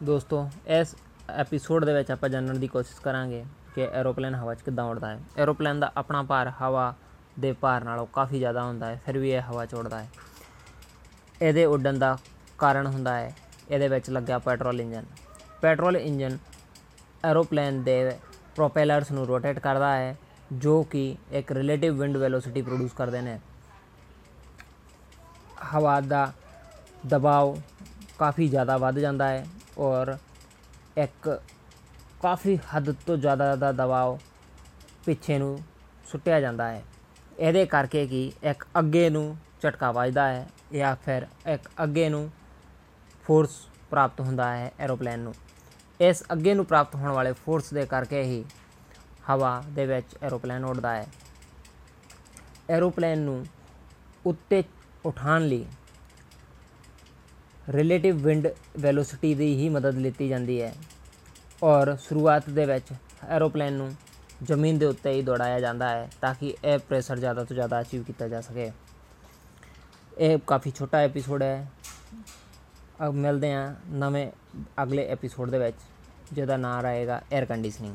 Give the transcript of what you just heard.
ਦੋਸਤੋ, ਇਸ ਐਪੀਸੋਡ ਦੇ ਵਿੱਚ ਆਪਾਂ ਜਾਣਨ ਦੀ ਕੋਸ਼ਿਸ਼ ਕਰਾਂਗੇ ਕਿ ਐਰੋਪਲੇਨ ਹਵਾ 'ਚ ਕਿੱਦਾਂ ਉੱਡਦਾ ਹੈ। ਐਰੋਪਲੇਨ ਦਾ ਆਪਣਾ ਭਾਰ ਹਵਾ ਦੇ ਭਾਰ ਨਾਲੋਂ ਕਾਫੀ ਜ਼ਿਆਦਾ ਹੁੰਦਾ ਹੈ, ਫਿਰ ਵੀ ਇਹ ਹਵਾ 'ਚ ਉੱਡਦਾ ਹੈ। ਇਹਦੇ ਉੱਡਣ ਦਾ ਕਾਰਨ ਹੁੰਦਾ ਹੈ, ਇਹਦੇ ਵਿੱਚ ਲੱਗਿਆ petrol engine petrol engine aeroplane ਦੇ ਪ੍ਰੋਪੈਲਰਸ ਨੂੰ ਰੋਟੇਟ ਕਰਦਾ ਹੈ, ਜੋ ਕਿ ਇੱਕ ਰਿਲੇਟਿਵ ਵਿੰਡ ਵੈਲੋਸਿਟੀ ਪ੍ਰੋਡਿਊਸ ਕਰਦੇ ਨੇ। ਹਵਾ ਦਾ ਦਬਾਅ ਕਾਫੀ ਜ਼ਿਆਦਾ ਵੱਧ ਜਾਂਦਾ ਹੈ ਔਰ ਇੱਕ ਕਾਫੀ ਹੱਦ ਤੋਂ ਜ਼ਿਆਦਾ ਦਾ ਦਬਾਅ ਪਿੱਛੇ ਨੂੰ ਸੁੱਟਿਆ ਜਾਂਦਾ ਹੈ। ਇਹਦੇ ਕਰਕੇ ਕਿ ਇੱਕ ਅੱਗੇ ਨੂੰ ਝਟਕਾ ਵੱਜਦਾ ਹੈ ਜਾਂ ਫਿਰ ਇੱਕ ਅੱਗੇ ਨੂੰ ਫੋਰਸ ਪ੍ਰਾਪਤ ਹੁੰਦਾ ਹੈ ਐਰੋਪਲੇਨ ਨੂੰ। ਇਸ ਅੱਗੇ ਨੂੰ ਪ੍ਰਾਪਤ ਹੋਣ ਵਾਲੇ ਫੋਰਸ ਦੇ ਕਰਕੇ ਹੀ ਹਵਾ ਦੇ ਵਿੱਚ ਐਰੋਪਲੇਨ ਉੱਡਦਾ ਹੈ। ਐਰੋਪਲੇਨ ਨੂੰ ਉੱਤੇ ਉਠਾਉਣ ਲਈ ਰਿਲੇਟਿਵ ਵਿੰਡ ਵੈਲੋਸਿਟੀ ਦੀ ਹੀ ਮਦਦ ਲਿੱਤੀ ਜਾਂਦੀ ਹੈ ਔਰ ਸ਼ੁਰੂਆਤ ਦੇ ਵਿੱਚ ਐਰੋਪਲੇਨ ਨੂੰ ਜ਼ਮੀਨ ਦੇ ਉੱਤੇ ਹੀ ਦੌੜਾਇਆ ਜਾਂਦਾ ਹੈ ਤਾਂ ਕਿ ਇਹ ਪ੍ਰੈਸ਼ਰ ਜ਼ਿਆਦਾ ਤੋਂ ਜ਼ਿਆਦਾ ਅਚੀਵ ਕੀਤਾ ਜਾ ਸਕੇ। ਇਹ ਕਾਫੀ ਛੋਟਾ ਐਪੀਸੋਡ ਹੈ। ਅਬ ਮਿਲਦੇ ਹਾਂ ਨਵੇਂ ਅਗਲੇ ਐਪੀਸੋਡ ਦੇ ਵਿੱਚ, ਜਿਹਦਾ ਨਾਮ ਰਹੇਗਾ 에ਅਰ ਕੰਡੀਸ਼ਨਿੰਗ